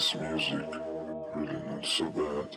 this music really not so bad.